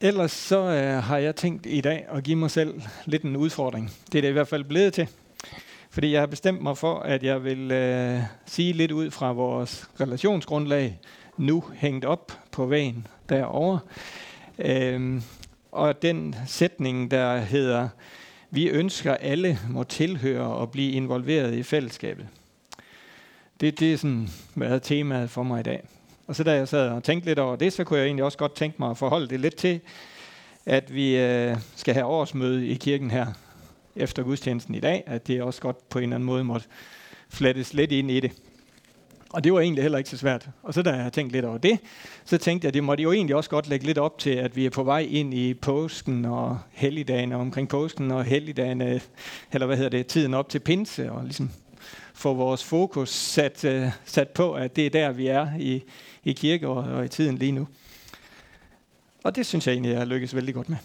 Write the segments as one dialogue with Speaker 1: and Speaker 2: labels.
Speaker 1: ellers så øh, har jeg tænkt i dag at give mig selv lidt en udfordring. Det er det i hvert fald blevet til. Fordi jeg har bestemt mig for, at jeg vil øh, sige lidt ud fra vores relationsgrundlag, nu hængt op på vægen derovre. Øhm, og den sætning, der hedder, vi ønsker alle må tilhøre og blive involveret i fællesskabet. Det, det er sådan været temaet for mig i dag. Og så da jeg sad og tænkte lidt over det, så kunne jeg egentlig også godt tænke mig at forholde det lidt til, at vi øh, skal have årsmøde i kirken her efter gudstjenesten i dag, at det også godt på en eller anden måde måtte flettes lidt ind i det. Og det var egentlig heller ikke så svært. Og så da jeg tænkte lidt over det, så tænkte jeg, at det måtte jo egentlig også godt lægge lidt op til, at vi er på vej ind i påsken og helligdagen og omkring påsken og helligdagen, eller hvad hedder det, tiden op til pinse, og ligesom få vores fokus sat, øh, sat på, at det er der, vi er i, i kirke og, og i tiden lige nu. Og det synes jeg egentlig, jeg lykkes vældig godt med.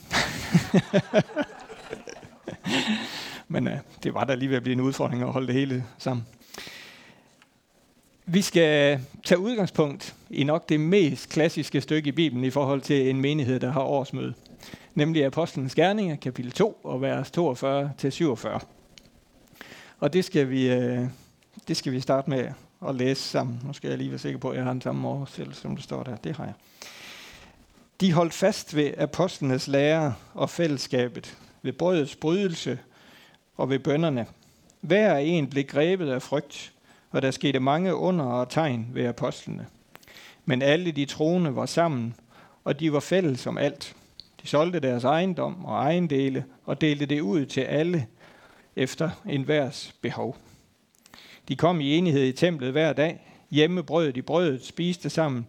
Speaker 1: Men øh, det var da lige ved at blive en udfordring at holde det hele sammen. Vi skal tage udgangspunkt i nok det mest klassiske stykke i Bibelen i forhold til en menighed, der har årsmøde. Nemlig Apostlenes Gerninger, kapitel 2, og vers 42-47. Og det skal, vi, øh, det skal vi starte med at læse sammen. Nu skal jeg lige være sikker på, at jeg har den samme oversættelse, som det står der. Det har jeg. De holdt fast ved apostlenes lære og fællesskabet, ved brødets brydelse og ved bønderne. Hver en blev grebet af frygt, og der skete mange under og tegn ved apostlene. Men alle de troende var sammen, og de var fælles om alt. De solgte deres ejendom og ejendele og delte det ud til alle efter enhvers behov. De kom i enighed i templet hver dag. Hjemme brød de brødet, spiste sammen,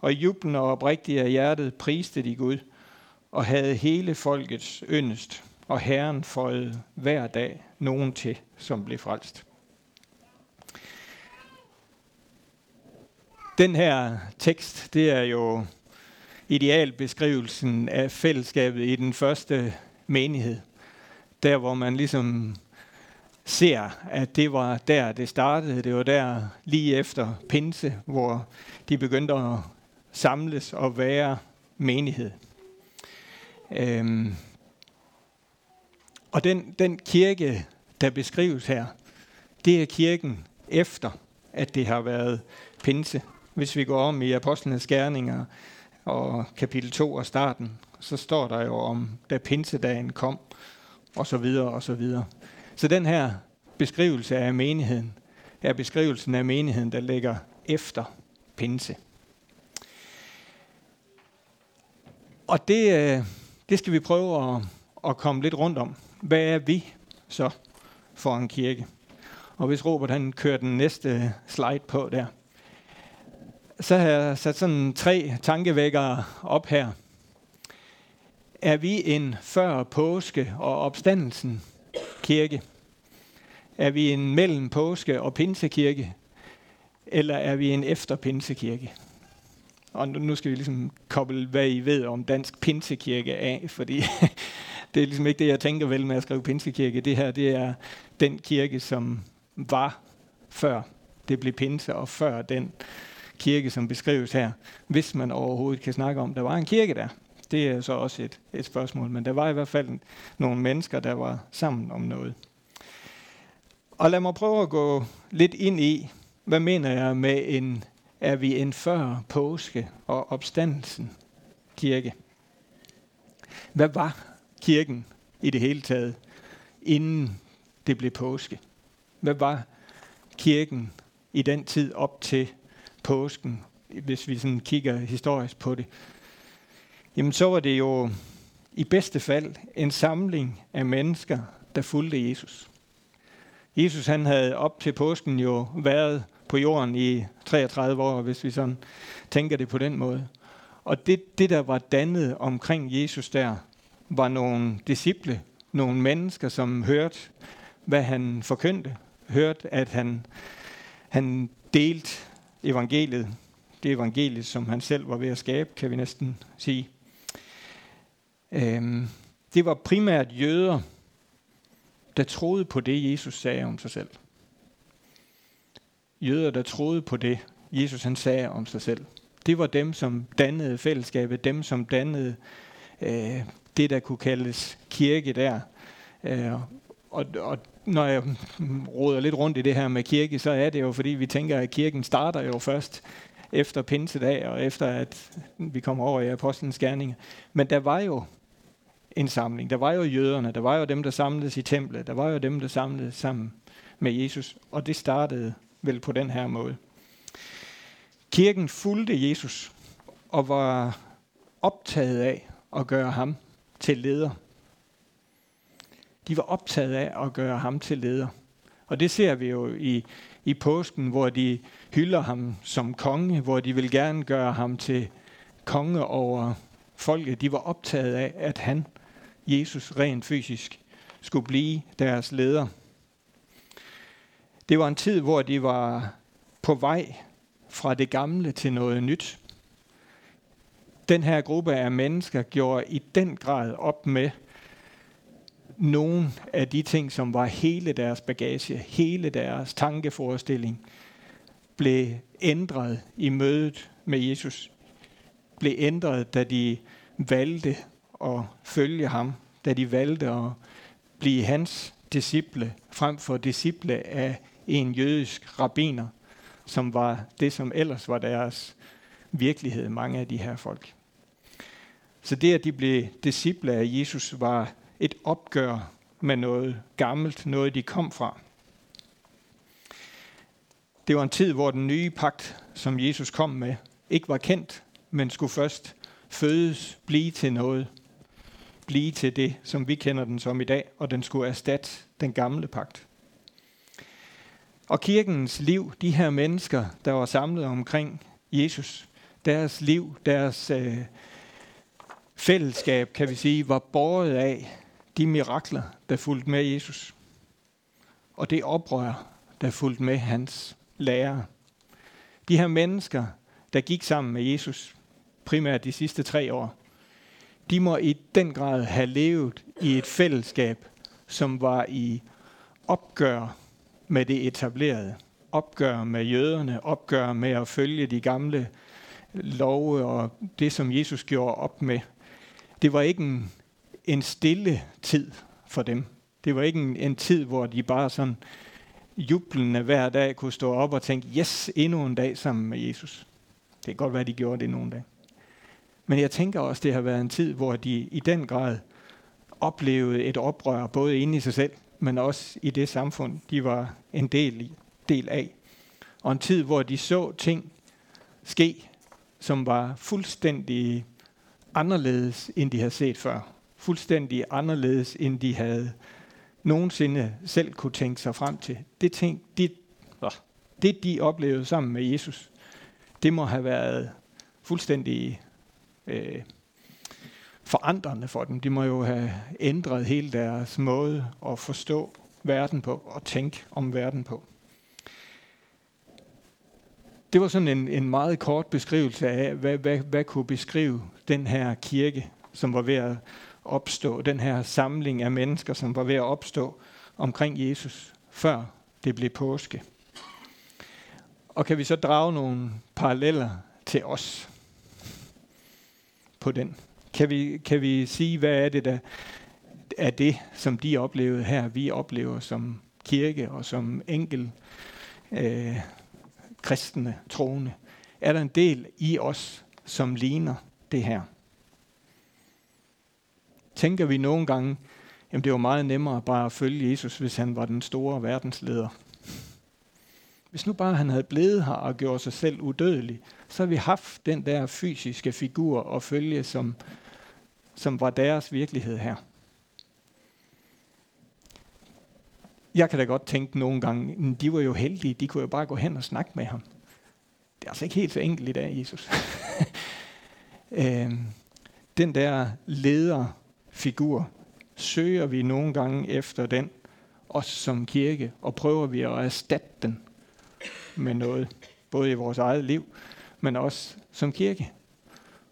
Speaker 1: og jublen og oprigtigt af hjertet priste de Gud, og havde hele folkets yndest, og Herren føjede hver dag nogen til, som blev frelst. Den her tekst, det er jo idealbeskrivelsen af fællesskabet i den første menighed. Der, hvor man ligesom ser, at det var der, det startede. Det var der lige efter pinse, hvor de begyndte at samles og være menighed. Øhm. Og den, den kirke, der beskrives her, det er kirken efter, at det har været pinse. Hvis vi går om i Apostlenes Gerninger og kapitel 2 og starten, så står der jo om, da pinsedagen kom, og så videre og så videre. Så den her beskrivelse af menigheden er beskrivelsen af menigheden, der ligger efter pinse. Og det, øh, det skal vi prøve at, at komme lidt rundt om. Hvad er vi så for en kirke? Og hvis Robert han kører den næste slide på der, så har jeg sat sådan tre tankevækkere op her. Er vi en før påske og opstandelsen kirke? Er vi en mellem påske og pinsekirke? Eller er vi en efter pinsekirke? Og nu skal vi ligesom koble, hvad I ved om dansk pinsekirke af, fordi det er ligesom ikke det, jeg tænker vel med at skrive pinsekirke. Det her, det er den kirke, som var før det blev pinse, og før den kirke, som beskrives her, hvis man overhovedet kan snakke om, der var en kirke der. Det er så også et, et spørgsmål, men der var i hvert fald nogle mennesker, der var sammen om noget. Og lad mig prøve at gå lidt ind i, hvad mener jeg med en, er vi en før påske og opstandelsen kirke? Hvad var kirken i det hele taget, inden det blev påske? Hvad var kirken i den tid op til påsken, hvis vi sådan kigger historisk på det? Jamen så var det jo i bedste fald en samling af mennesker, der fulgte Jesus. Jesus han havde op til påsken jo været på jorden i 33 år, hvis vi sådan tænker det på den måde. Og det, det der var dannet omkring Jesus der, var nogle disciple, nogle mennesker, som hørte, hvad han forkyndte, hørte, at han, han delte evangeliet, det evangeliet, som han selv var ved at skabe, kan vi næsten sige. Øhm, det var primært jøder, der troede på det, Jesus sagde om sig selv. Jøder, der troede på det, Jesus han sagde om sig selv. Det var dem, som dannede fællesskabet, dem, som dannede øh, det, der kunne kaldes kirke der. Øh, og, og når jeg råder lidt rundt i det her med kirke, så er det jo, fordi vi tænker, at kirken starter jo først efter pinsedag, og efter at vi kommer over i apostlenes gerninger. Men der var jo en samling. Der var jo jøderne, der var jo dem, der samledes i templet, der var jo dem, der samledes sammen med Jesus, og det startede vel på den her måde. Kirken fulgte Jesus og var optaget af at gøre ham til leder. De var optaget af at gøre ham til leder. Og det ser vi jo i, i påsken, hvor de hylder ham som konge, hvor de vil gerne gøre ham til konge over folket. De var optaget af, at han, Jesus, rent fysisk, skulle blive deres leder. Det var en tid, hvor de var på vej fra det gamle til noget nyt. Den her gruppe af mennesker gjorde i den grad op med nogle af de ting, som var hele deres bagage, hele deres tankeforestilling, blev ændret i mødet med Jesus. Blev ændret, da de valgte at følge ham, da de valgte at blive hans disciple, frem for disciple af en jødisk rabbiner, som var det, som ellers var deres virkelighed, mange af de her folk. Så det, at de blev disciple af Jesus, var et opgør med noget gammelt, noget de kom fra. Det var en tid, hvor den nye pagt, som Jesus kom med, ikke var kendt, men skulle først fødes, blive til noget. Blive til det, som vi kender den som i dag, og den skulle erstatte den gamle pagt. Og kirkens liv, de her mennesker, der var samlet omkring Jesus, deres liv, deres øh, fællesskab, kan vi sige, var båret af de mirakler, der fulgte med Jesus. Og det oprør, der fulgte med hans lærer. De her mennesker, der gik sammen med Jesus, primært de sidste tre år, de må i den grad have levet i et fællesskab, som var i opgør med det etablerede. Opgør med jøderne, opgør med at følge de gamle love og det, som Jesus gjorde op med. Det var ikke en, en stille tid for dem. Det var ikke en, en tid, hvor de bare sådan jublende hver dag kunne stå op og tænke, yes, endnu en dag sammen med Jesus. Det kan godt være, de gjorde det nogle dage. Men jeg tænker også, det har været en tid, hvor de i den grad oplevede et oprør, både inde i sig selv, men også i det samfund, de var en del, i, del af. Og en tid, hvor de så ting ske, som var fuldstændig anderledes, end de havde set før. Fuldstændig anderledes, end de havde nogensinde selv kunne tænke sig frem til. Det, ting, det, det de oplevede sammen med Jesus, det må have været fuldstændig øh, forandrende for dem. De må jo have ændret hele deres måde at forstå verden på og tænke om verden på. Det var sådan en, en meget kort beskrivelse af, hvad, hvad, hvad kunne beskrive den her kirke, som var ved at opstå, den her samling af mennesker, som var ved at opstå omkring Jesus, før det blev påske. Og kan vi så drage nogle paralleller til os på den? Kan vi, kan vi sige, hvad er det, der er det, som de oplevede her, vi oplever som kirke og som enkel øh, kristne troende? Er der en del i os, som ligner det her? Tænker vi nogle gange, jamen det var meget nemmere bare at følge Jesus, hvis han var den store verdensleder. Hvis nu bare han havde blevet her og gjort sig selv udødelig, så havde vi haft den der fysiske figur og følge, som, som var deres virkelighed her. Jeg kan da godt tænke nogle gange, de var jo heldige, de kunne jo bare gå hen og snakke med ham. Det er altså ikke helt så enkelt i dag, Jesus. øhm, den der lederfigur, søger vi nogle gange efter den, os som kirke, og prøver vi at erstatte den med noget, både i vores eget liv, men også som kirke.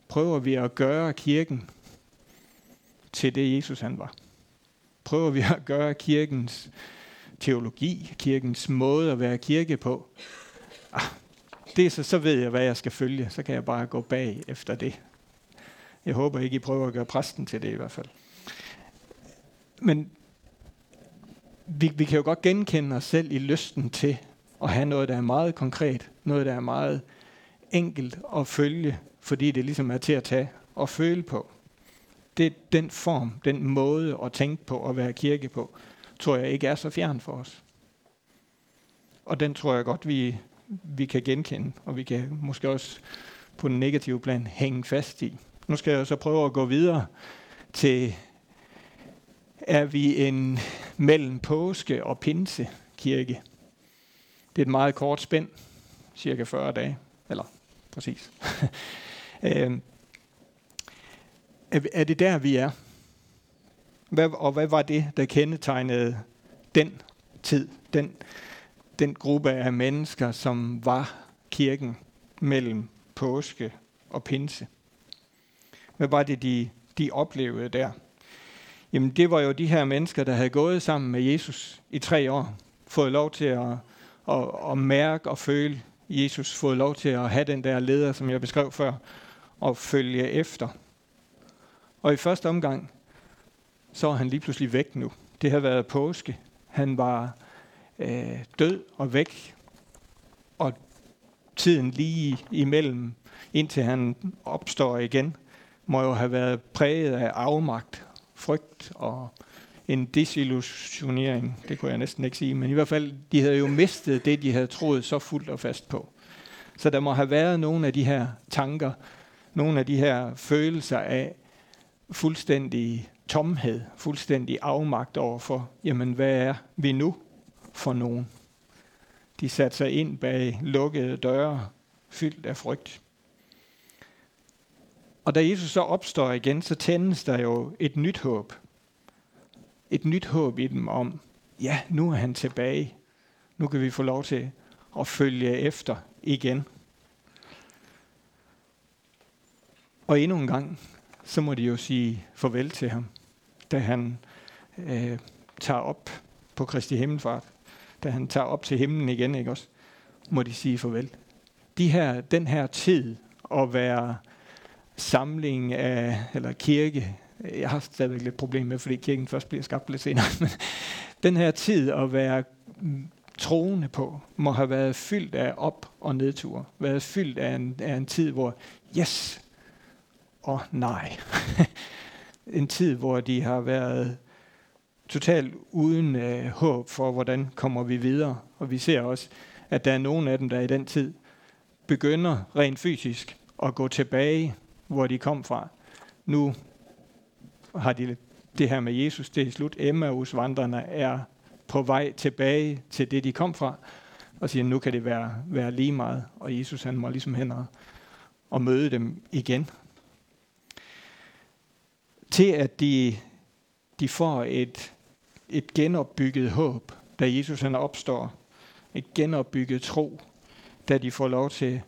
Speaker 1: Prøver vi at gøre kirken til det, Jesus han var. Prøver vi at gøre kirkens teologi, kirkens måde at være kirke på. Ah, det er så, så ved jeg, hvad jeg skal følge. Så kan jeg bare gå bag efter det. Jeg håber ikke, I prøver at gøre præsten til det i hvert fald. Men vi, vi kan jo godt genkende os selv i lysten til at have noget, der er meget konkret, noget, der er meget enkelt at følge, fordi det ligesom er til at tage og føle på. Det er den form, den måde at tænke på og være kirke på, tror jeg ikke er så fjern for os. Og den tror jeg godt, vi, vi kan genkende, og vi kan måske også på den negative plan hænge fast i. Nu skal jeg så prøve at gå videre til, er vi en mellem påske og pinse kirke? Det er et meget kort spænd, cirka 40 dage, eller præcis. Øhm, er det der, vi er? Hvad, og hvad var det, der kendetegnede den tid, den, den gruppe af mennesker, som var kirken mellem påske og pinse? Hvad var det, de, de oplevede der? Jamen, det var jo de her mennesker, der havde gået sammen med Jesus i tre år, fået lov til at, at, at mærke og føle Jesus, fået lov til at have den der leder, som jeg beskrev før, og følge efter. Og i første omgang, så er han lige pludselig væk nu. Det har været påske. Han var øh, død og væk. Og tiden lige imellem, indtil han opstår igen, må jo have været præget af afmagt, frygt og en desillusionering. Det kunne jeg næsten ikke sige, men i hvert fald, de havde jo mistet det, de havde troet så fuldt og fast på. Så der må have været nogle af de her tanker, nogle af de her følelser af fuldstændig tomhed, fuldstændig afmagt over for, jamen hvad er vi nu for nogen? De satte sig ind bag lukkede døre, fyldt af frygt. Og da Jesus så opstår igen, så tændes der jo et nyt håb. Et nyt håb i dem om, ja, nu er han tilbage. Nu kan vi få lov til at følge efter igen. Og endnu en gang, så må de jo sige farvel til ham, da han øh, tager op på Kristi Himmelfart. Da han tager op til himlen igen, ikke også? Må de sige farvel. De her, den her tid at være samling af, eller kirke, jeg har stadigvæk lidt problem med, fordi kirken først bliver skabt lidt senere, men den her tid at være troende på, må have været fyldt af op- og nedture. Været fyldt af en, af en tid, hvor, yes, og nej. en tid, hvor de har været totalt uden øh, håb for, hvordan kommer vi videre. Og vi ser også, at der er nogle af dem, der i den tid begynder rent fysisk at gå tilbage, hvor de kom fra. Nu har de det her med Jesus, det er slut. Emmausvandrerne er på vej tilbage til det, de kom fra, og siger, nu kan det være, være lige meget. Og Jesus han må ligesom hen og, og møde dem igen til at de, de får et, et genopbygget håb, da Jesus han opstår. Et genopbygget tro, da de får lov til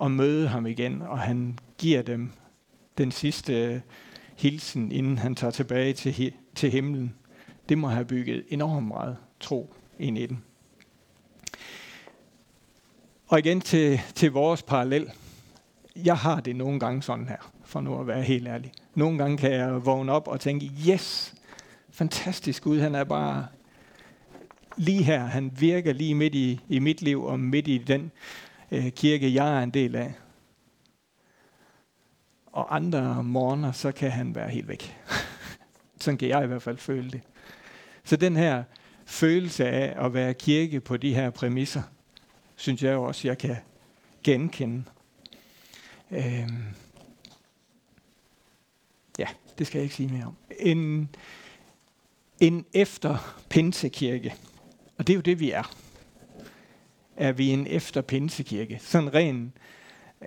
Speaker 1: at møde ham igen, og han giver dem den sidste hilsen, inden han tager tilbage til, til himlen. Det må have bygget enormt meget tro ind i den. Og igen til, til vores parallel. Jeg har det nogle gange sådan her, for nu at være helt ærlig. Nogle gange kan jeg vågne op og tænke, yes, fantastisk Gud, han er bare lige her. Han virker lige midt i, i mit liv og midt i den øh, kirke, jeg er en del af. Og andre morgener, så kan han være helt væk. Sådan kan jeg i hvert fald føle det. Så den her følelse af at være kirke på de her præmisser, synes jeg også, jeg kan genkende. Øhm, Ja, det skal jeg ikke sige mere om. En, en efter pinsekirke. Og det er jo det, vi er. Er vi en efter pinsekirke? Sådan ren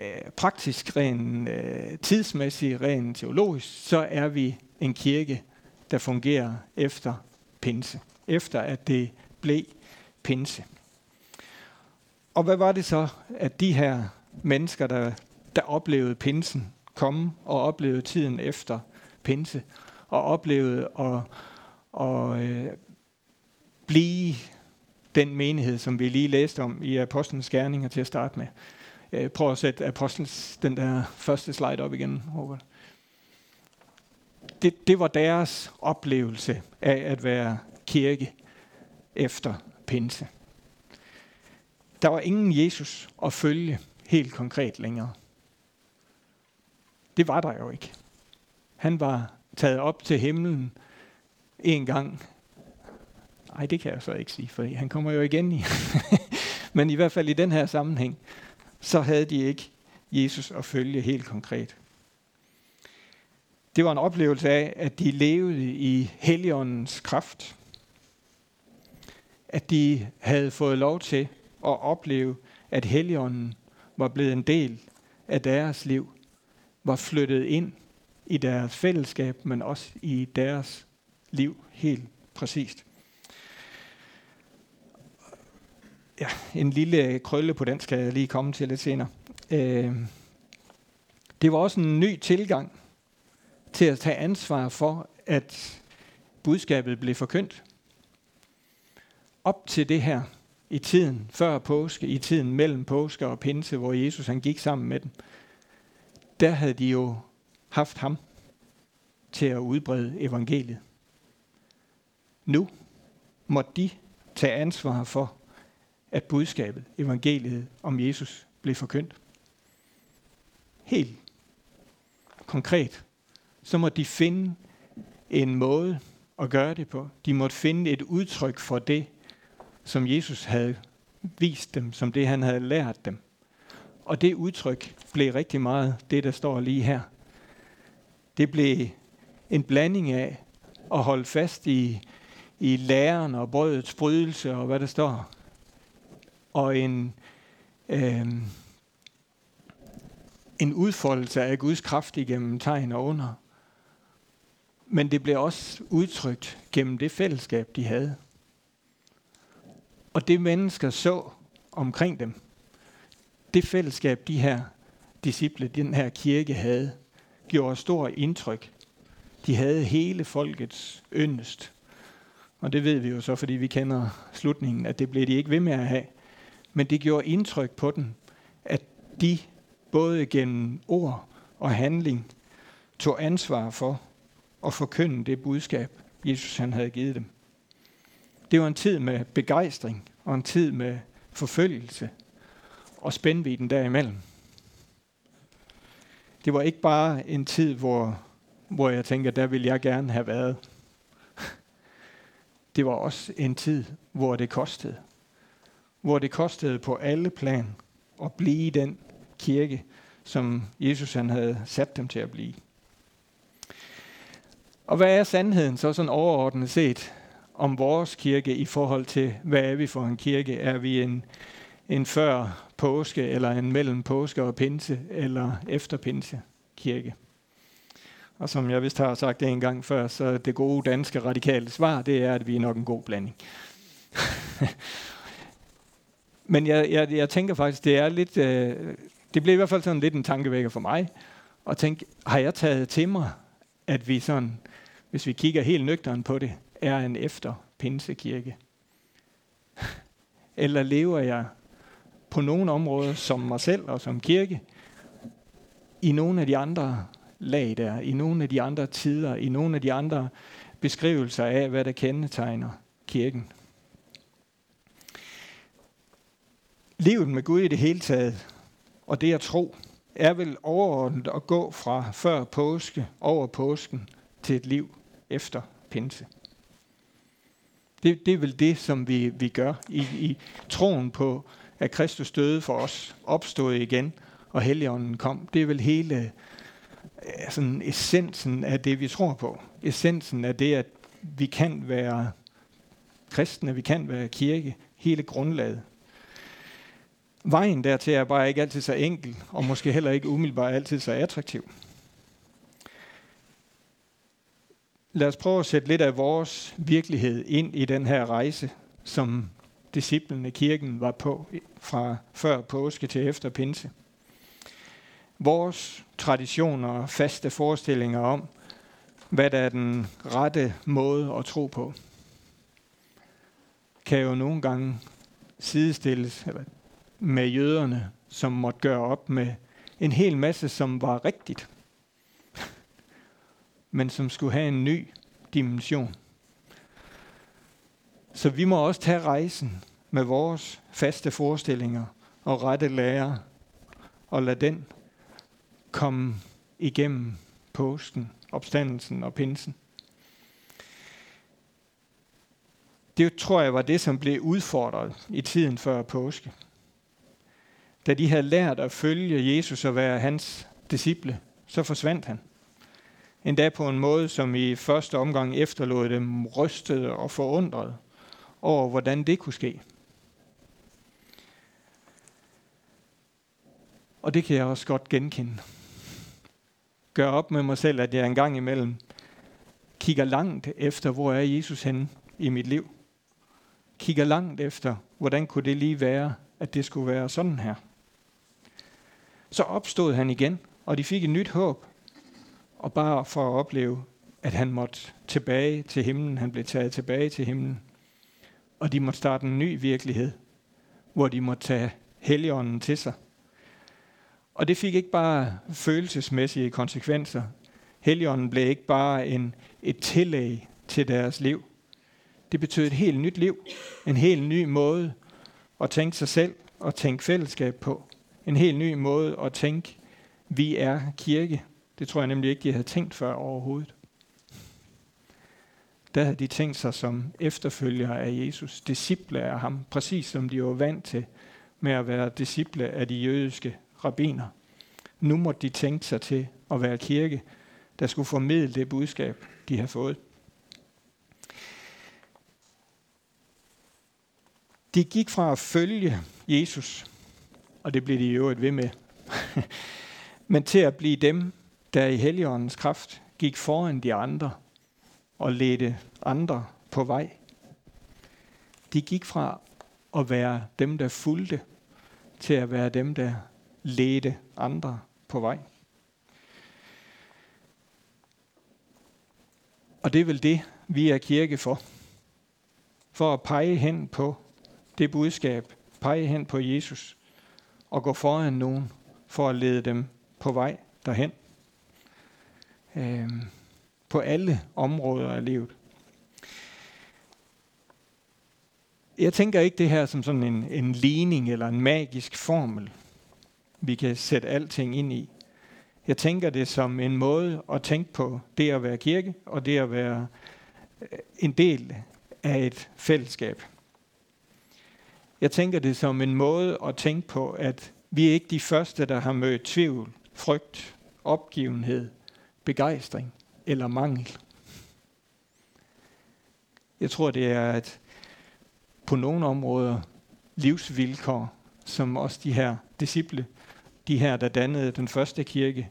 Speaker 1: øh, praktisk, ren øh, tidsmæssig, ren teologisk, så er vi en kirke, der fungerer efter pinse. Efter at det blev pinse. Og hvad var det så, at de her mennesker, der, der oplevede pinsen, komme og oplevede tiden efter pinse, og oplevede at, at øh, blive den menighed, som vi lige læste om i Apostlenes Gerninger til at starte med. Øh, prøv at sætte Apostlenes, den der første slide op igen, Robert. det, det var deres oplevelse af at være kirke efter pinse. Der var ingen Jesus at følge helt konkret længere. Det var der jo ikke. Han var taget op til himlen en gang. Nej, det kan jeg så ikke sige, for han kommer jo igen i. Men i hvert fald i den her sammenhæng, så havde de ikke Jesus at følge helt konkret. Det var en oplevelse af, at de levede i Helligåndens kraft. At de havde fået lov til at opleve, at Helligånden var blevet en del af deres liv, var flyttet ind i deres fællesskab, men også i deres liv helt præcist. Ja, en lille krølle på den skal jeg lige komme til lidt senere. Øh, det var også en ny tilgang til at tage ansvar for, at budskabet blev forkyndt. Op til det her, i tiden før påske, i tiden mellem påske og pinse, hvor Jesus han gik sammen med dem, der havde de jo haft ham til at udbrede evangeliet. Nu må de tage ansvar for, at budskabet, evangeliet om Jesus, blev forkyndt. Helt konkret, så må de finde en måde at gøre det på. De måtte finde et udtryk for det, som Jesus havde vist dem, som det han havde lært dem. Og det udtryk blev rigtig meget det, der står lige her. Det blev en blanding af at holde fast i, i læren og brødets brydelse og hvad der står. Og en, øh, en udfoldelse af Guds kraft igennem tegn og under. Men det blev også udtrykt gennem det fællesskab, de havde. Og det mennesker så omkring dem, det fællesskab, de her disciple, den her kirke havde, gjorde stor indtryk. De havde hele folkets yndest. Og det ved vi jo så, fordi vi kender slutningen, at det blev de ikke ved med at have. Men det gjorde indtryk på dem, at de både gennem ord og handling tog ansvar for at forkynde det budskab, Jesus han havde givet dem. Det var en tid med begejstring og en tid med forfølgelse og spændviden derimellem. Det var ikke bare en tid, hvor, hvor jeg tænker, der ville jeg gerne have været. Det var også en tid, hvor det kostede. Hvor det kostede på alle plan at blive den kirke, som Jesus han havde sat dem til at blive. Og hvad er sandheden så sådan overordnet set om vores kirke i forhold til, hvad er vi for en kirke? Er vi en, en før påske, eller en mellem påske og pinse, eller efter pinse kirke? Og som jeg vist har sagt det en gang før, så det gode danske radikale svar, det er, at vi er nok en god blanding. Men jeg, jeg, jeg tænker faktisk, det er lidt, øh, det blev i hvert fald sådan lidt en tankevækker for mig, at tænke, har jeg taget til mig, at vi sådan, hvis vi kigger helt nøgteren på det, er en efter pinsekirke? Eller lever jeg på nogle områder som mig selv og som kirke, i nogle af de andre lag der, i nogle af de andre tider, i nogle af de andre beskrivelser af, hvad der kendetegner kirken. Livet med Gud i det hele taget, og det at tro, er vel overordnet at gå fra før påske, over påsken, til et liv efter pinse. Det, det er vel det, som vi, vi gør i, i troen på, at Kristus døde for os, opstod igen, og Helligånden kom. Det er vel hele øh, sådan essensen af det, vi tror på. Essensen af det, at vi kan være kristne, vi kan være kirke, hele grundlaget. Vejen dertil er bare ikke altid så enkel, og måske heller ikke umiddelbart altid så attraktiv. Lad os prøve at sætte lidt af vores virkelighed ind i den her rejse, som disciplene kirken var på fra før påske til efter pinse. Vores traditioner og faste forestillinger om, hvad der er den rette måde at tro på, kan jo nogle gange sidestilles med jøderne, som måtte gøre op med en hel masse, som var rigtigt, men som skulle have en ny dimension. Så vi må også tage rejsen med vores faste forestillinger og rette lærer og lade den komme igennem påsken, opstandelsen og pinsen. Det tror jeg var det, som blev udfordret i tiden før påske. Da de havde lært at følge Jesus og være hans disciple, så forsvandt han. Endda på en måde, som i første omgang efterlod dem rystede og forundret over, hvordan det kunne ske. Og det kan jeg også godt genkende. Gør op med mig selv, at jeg engang imellem kigger langt efter, hvor er Jesus henne i mit liv. Kigger langt efter, hvordan kunne det lige være, at det skulle være sådan her. Så opstod han igen, og de fik et nyt håb. Og bare for at opleve, at han måtte tilbage til himlen. Han blev taget tilbage til himlen. Og de måtte starte en ny virkelighed, hvor de måtte tage heligånden til sig. Og det fik ikke bare følelsesmæssige konsekvenser. Helligånden blev ikke bare en, et tillæg til deres liv. Det betød et helt nyt liv. En helt ny måde at tænke sig selv og tænke fællesskab på. En helt ny måde at tænke, vi er kirke. Det tror jeg nemlig ikke, de havde tænkt før overhovedet. Der havde de tænkt sig som efterfølgere af Jesus, disciple af ham, præcis som de var vant til med at være disciple af de jødiske rabbiner. Nu måtte de tænke sig til at være kirke, der skulle formidle det budskab, de har fået. De gik fra at følge Jesus, og det blev de i øvrigt ved med, men til at blive dem, der i Helligåndens kraft gik foran de andre og ledte andre på vej. De gik fra at være dem, der fulgte, til at være dem, der ledte andre på vej. Og det er vel det, vi er kirke for. For at pege hen på det budskab, pege hen på Jesus og gå foran nogen for at lede dem på vej derhen. Øh, på alle områder af livet. Jeg tænker ikke det her som sådan en, en ligning eller en magisk formel, vi kan sætte alting ind i. Jeg tænker det som en måde at tænke på det at være kirke, og det at være øh, en del af et fællesskab. Jeg tænker det som en måde at tænke på, at vi er ikke de første, der har mødt tvivl, frygt, opgivenhed, begejstring eller mangel. Jeg tror, det er et på nogle områder livsvilkår, som også de her disciple, de her, der dannede den første kirke,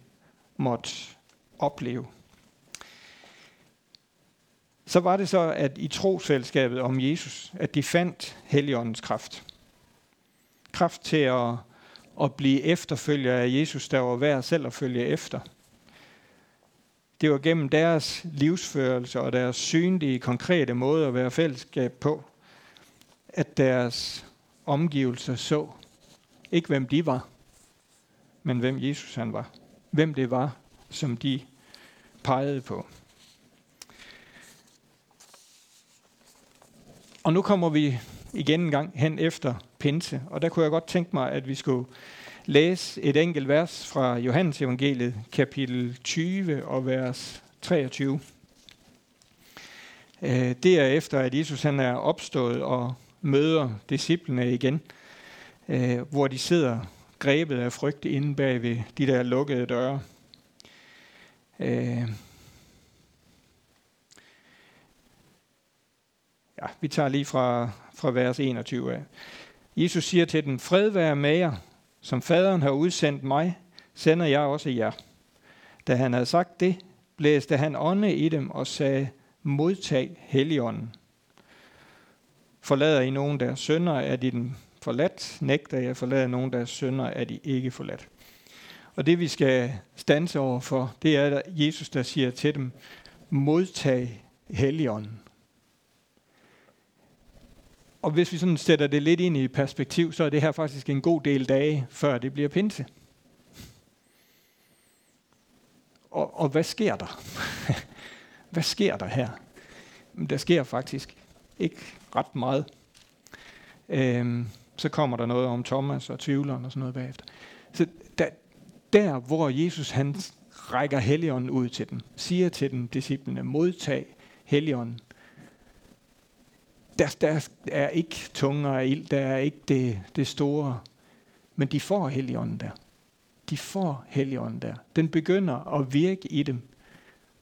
Speaker 1: måtte opleve. Så var det så, at i trosfællesskabet om Jesus, at de fandt Helligåndens kraft. Kraft til at, at blive efterfølger af Jesus, der var værd selv at følge efter. Det var gennem deres livsførelse og deres synlige, konkrete måde at være fællesskab på, at deres omgivelser så ikke hvem de var, men hvem Jesus han var. Hvem det var, som de pegede på. Og nu kommer vi igen en gang hen efter pinse, og der kunne jeg godt tænke mig, at vi skulle læse et enkelt vers fra Johannes evangeliet, kapitel 20 og vers 23. Øh, det er efter, at Jesus han er opstået og møder disciplene igen, øh, hvor de sidder grebet af frygt inde bag ved de der lukkede døre. Øh, ja, vi tager lige fra, fra vers 21 af. Jesus siger til dem, fred være med jer, som faderen har udsendt mig, sender jeg også jer. Da han havde sagt det, blæste han ånde i dem og sagde, modtag Helligånden. Forlader I nogen deres sønder, er de den forladt. Nægter jeg forlader nogen deres sønder, er de ikke forladt. Og det vi skal stanse over for, det er Jesus, der siger til dem, modtag Helligånden. Og hvis vi sådan sætter det lidt ind i perspektiv, så er det her faktisk en god del dage, før det bliver pinse. Og, og hvad sker der? hvad sker der her? Men der sker faktisk ikke ret meget. Øhm, så kommer der noget om Thomas og tvivleren og sådan noget bagefter. Så der, der hvor Jesus han rækker Helligånden ud til dem, siger til dem, disciplene, modtag Helligånden. Der, der er ikke tunger af ild, der er ikke det, det store, men de får Helligånden der. De får Helligånden der. Den begynder at virke i dem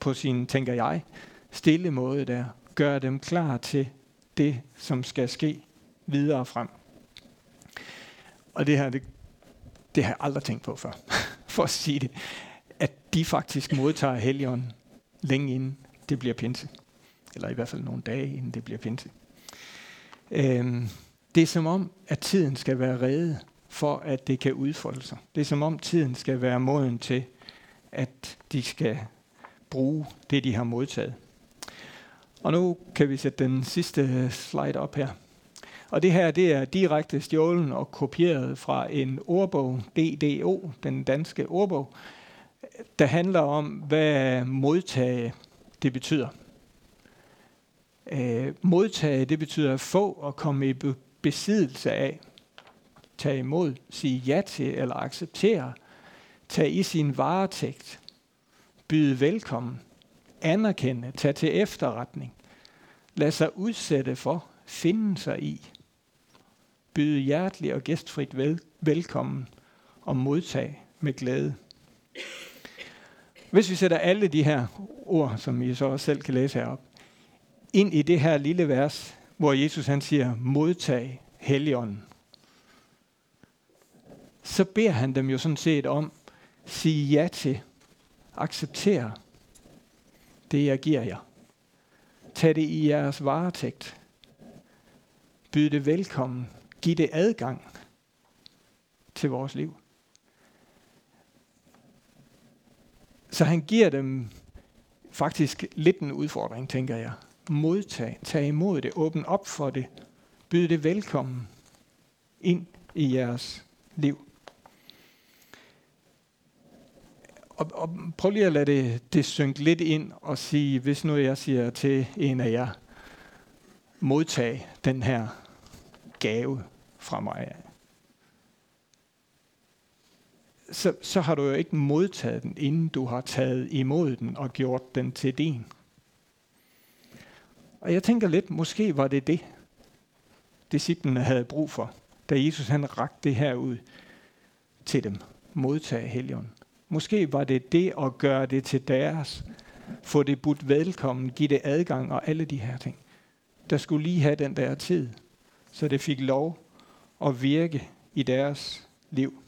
Speaker 1: på sin, tænker jeg, stille måde der. Gør dem klar til det, som skal ske videre frem. Og det her, det, det har jeg aldrig tænkt på før, for at sige det, at de faktisk modtager Helligånden længe inden det bliver pinse. Eller i hvert fald nogle dage inden det bliver pinse. Øhm, det er som om, at tiden skal være reddet for, at det kan udfolde sig. Det er som om, tiden skal være moden til, at de skal bruge det, de har modtaget. Og nu kan vi sætte den sidste slide op her. Og det her det er direkte stjålen og kopieret fra en ordbog, DDO, den danske ordbog, der handler om, hvad modtage det betyder. Øh, modtage, det betyder at få og komme i besiddelse af. Tage imod, sige ja til eller acceptere. Tage i sin varetægt. Byde velkommen. Anerkende. Tage til efterretning. Lad sig udsætte for. Finde sig i byde hjertelig og gæstfrit vel, velkommen og modtage med glæde. Hvis vi sætter alle de her ord, som I så også selv kan læse herop, ind i det her lille vers, hvor Jesus han siger, modtag Helligånden, så beder han dem jo sådan set om, sige ja til, acceptere det, jeg giver jer. Tag det i jeres varetægt. Byd det velkommen Giv det adgang til vores liv. Så han giver dem faktisk lidt en udfordring, tænker jeg. Modtag, tage imod det, åbne op for det, byd det velkommen ind i jeres liv. Og, og prøv lige at lade det, det synke lidt ind og sige, hvis nu jeg siger til en af jer, modtag den her gave fra mig. Så, så har du jo ikke modtaget den, inden du har taget imod den og gjort den til din. Og jeg tænker lidt, måske var det det, disciplene havde brug for, da Jesus han rakte det her ud til dem. Modtage helgen. Måske var det det at gøre det til deres. Få det budt velkommen, give det adgang og alle de her ting. Der skulle lige have den der tid, så det fik lov at virke i deres liv.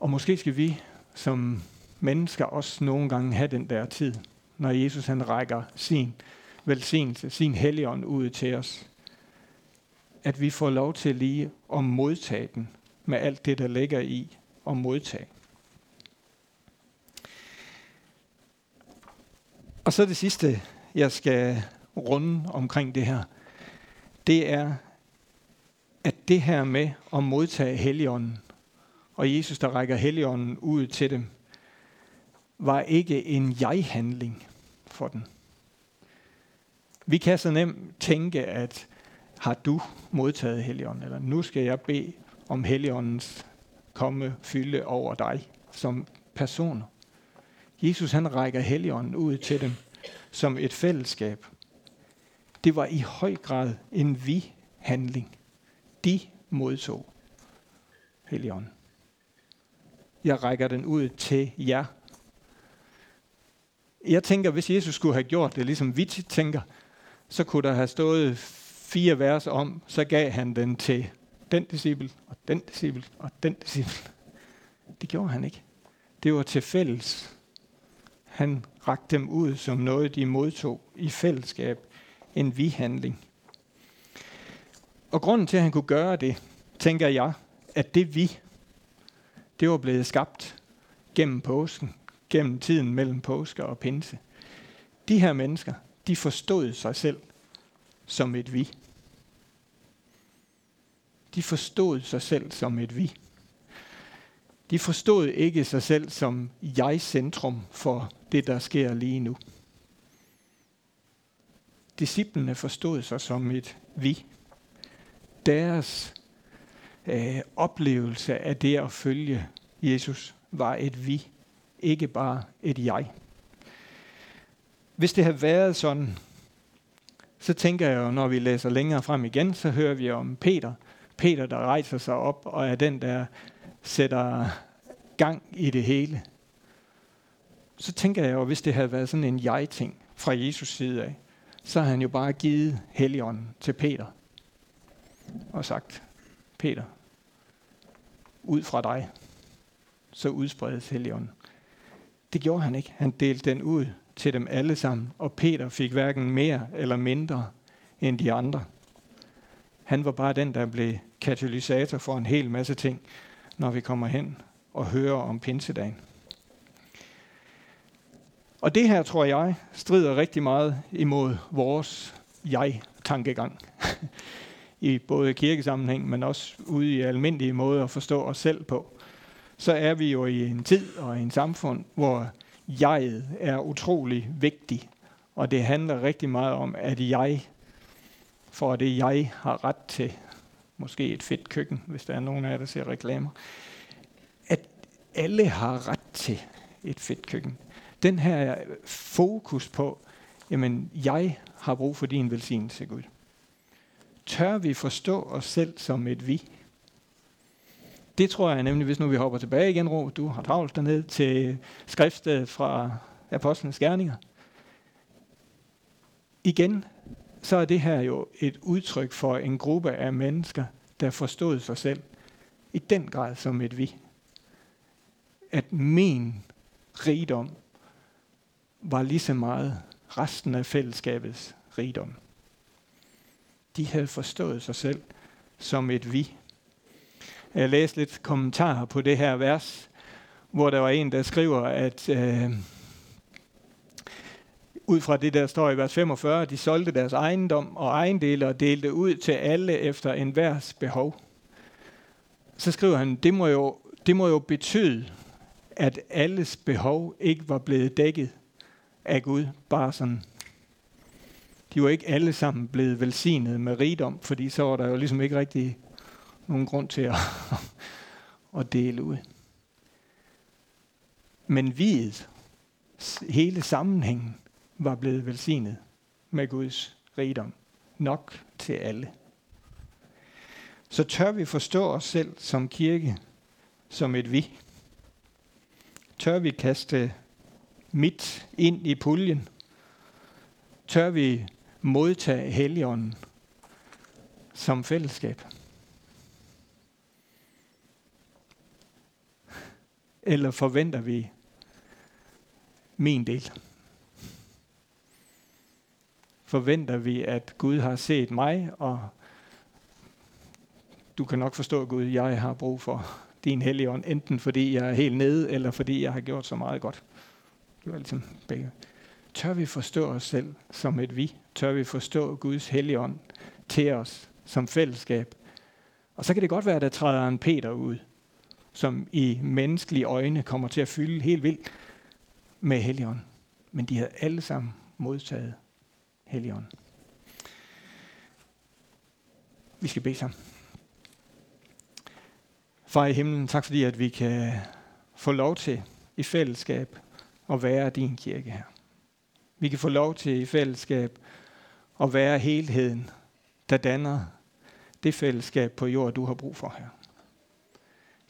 Speaker 1: Og måske skal vi som mennesker også nogle gange have den der tid, når Jesus han rækker sin velsignelse, sin helligånd ud til os. At vi får lov til lige at modtage den med alt det, der ligger i at modtage. Og så det sidste, jeg skal runde omkring det her, det er, at det her med at modtage Helligånden, og Jesus, der rækker Helligånden ud til dem, var ikke en jeg-handling for den. Vi kan så nemt tænke, at har du modtaget Helligånden, eller nu skal jeg bede om Helligåndens komme fylde over dig som person. Jesus han rækker Helligånden ud til dem som et fællesskab, det var i høj grad en vi-handling. De modtog Helligånden. Jeg rækker den ud til jer. Jeg tænker, hvis Jesus skulle have gjort det, ligesom vi tænker, så kunne der have stået fire vers om, så gav han den til den disciple, og den disciple, og den disciple. Det gjorde han ikke. Det var til fælles. Han rakte dem ud som noget, de modtog i fællesskab en vi-handling. Og grunden til, at han kunne gøre det, tænker jeg, at det vi, det var blevet skabt gennem påsken, gennem tiden mellem påske og pinse. De her mennesker, de forstod sig selv som et vi. De forstod sig selv som et vi. De forstod ikke sig selv som jeg-centrum for det, der sker lige nu. Disciplene forstod sig som et vi. Deres øh, oplevelse af det at følge Jesus var et vi, ikke bare et jeg. Hvis det havde været sådan, så tænker jeg jo, når vi læser længere frem igen, så hører vi om Peter. Peter, der rejser sig op og er den, der sætter gang i det hele. Så tænker jeg jo, hvis det havde været sådan en jeg-ting fra Jesus side af, så har han jo bare givet Helligånden til Peter og sagt, Peter, ud fra dig, så udspredes Helligånden. Det gjorde han ikke. Han delte den ud til dem alle sammen, og Peter fik hverken mere eller mindre end de andre. Han var bare den, der blev katalysator for en hel masse ting, når vi kommer hen og hører om pinsedagen. Og det her, tror jeg, strider rigtig meget imod vores jeg-tankegang. I både kirkesammenhæng, men også ude i almindelige måder at forstå os selv på. Så er vi jo i en tid og en samfund, hvor jeget er utrolig vigtig. Og det handler rigtig meget om, at jeg for det jeg har ret til, måske et fedt køkken, hvis der er nogen af jer, der ser reklamer, at alle har ret til et fedt køkken. Den her fokus på, jamen jeg har brug for din velsignelse, Gud. Tør vi forstå os selv som et vi? Det tror jeg nemlig, hvis nu vi hopper tilbage igen, Ro, du har travlt derned til skriftet fra Apostlenes Gerninger. Igen, så er det her jo et udtryk for en gruppe af mennesker, der forstod sig selv i den grad som et vi. At min rigdom var lige så meget resten af fællesskabets rigdom. De havde forstået sig selv som et vi. Øh, Jeg læste lidt kommentarer på det her vers, hvor der var en, der skriver, at øh, ud fra det, der står i vers 45, de solgte deres ejendom og ejendele og delte ud til alle efter enhvers behov. Så skriver han, det må jo, det må jo betyde, at alles behov ikke var blevet dækket af Gud, bare sådan. De var ikke alle sammen blevet velsignet med rigdom, fordi så var der jo ligesom ikke rigtig nogen grund til at, at dele ud. Men videt, hele sammenhængen, var blevet velsignet med Guds rigdom. Nok til alle. Så tør vi forstå os selv som kirke, som et vi. Tør vi kaste mit ind i puljen. Tør vi modtage Helligånden som fællesskab. Eller forventer vi min del? forventer vi, at Gud har set mig, og du kan nok forstå, Gud, jeg har brug for din hellige ånd, enten fordi jeg er helt nede, eller fordi jeg har gjort så meget godt. Det var ligesom begge. Tør vi forstå os selv som et vi? Tør vi forstå Guds hellige ånd til os som fællesskab? Og så kan det godt være, at der træder en Peter ud, som i menneskelige øjne kommer til at fylde helt vildt med helligånd. Men de havde alle sammen modtaget Helligånd. Vi skal bede sammen. Far i himlen, tak fordi at vi kan få lov til i fællesskab at være din kirke her. Vi kan få lov til i fællesskab at være helheden, der danner det fællesskab på jord, du har brug for her.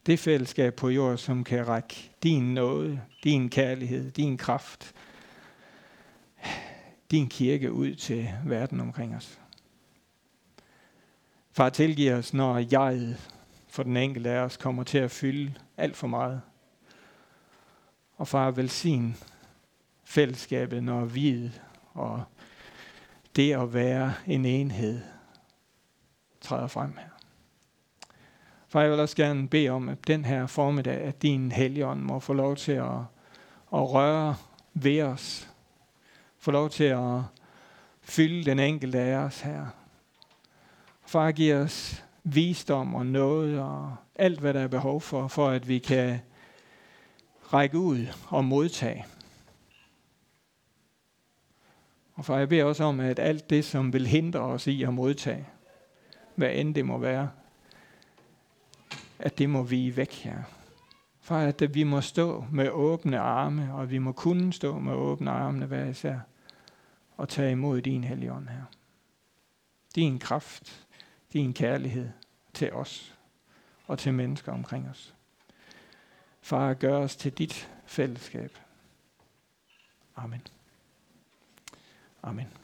Speaker 1: Det fællesskab på jord, som kan række din nåde, din kærlighed, din kraft, din kirke ud til verden omkring os. Far, tilgiv os, når jeg for den enkelte af os kommer til at fylde alt for meget. Og far, velsign fællesskabet, når vi og det at være en enhed træder frem her. Far, jeg vil også gerne bede om, at den her formiddag, at din helligånd må få lov til at, at røre ved os, få lov til at fylde den enkelte af os her. Far, giv os visdom og noget og alt, hvad der er behov for, for at vi kan række ud og modtage. Og far, jeg beder også om, at alt det, som vil hindre os i at modtage, hvad end det må være, at det må vi væk her. For at vi må stå med åbne arme, og vi må kunne stå med åbne arme hver især, og tage imod din helligånd her. Din kraft, din kærlighed til os og til mennesker omkring os. Far, gør os til dit fællesskab. Amen. Amen.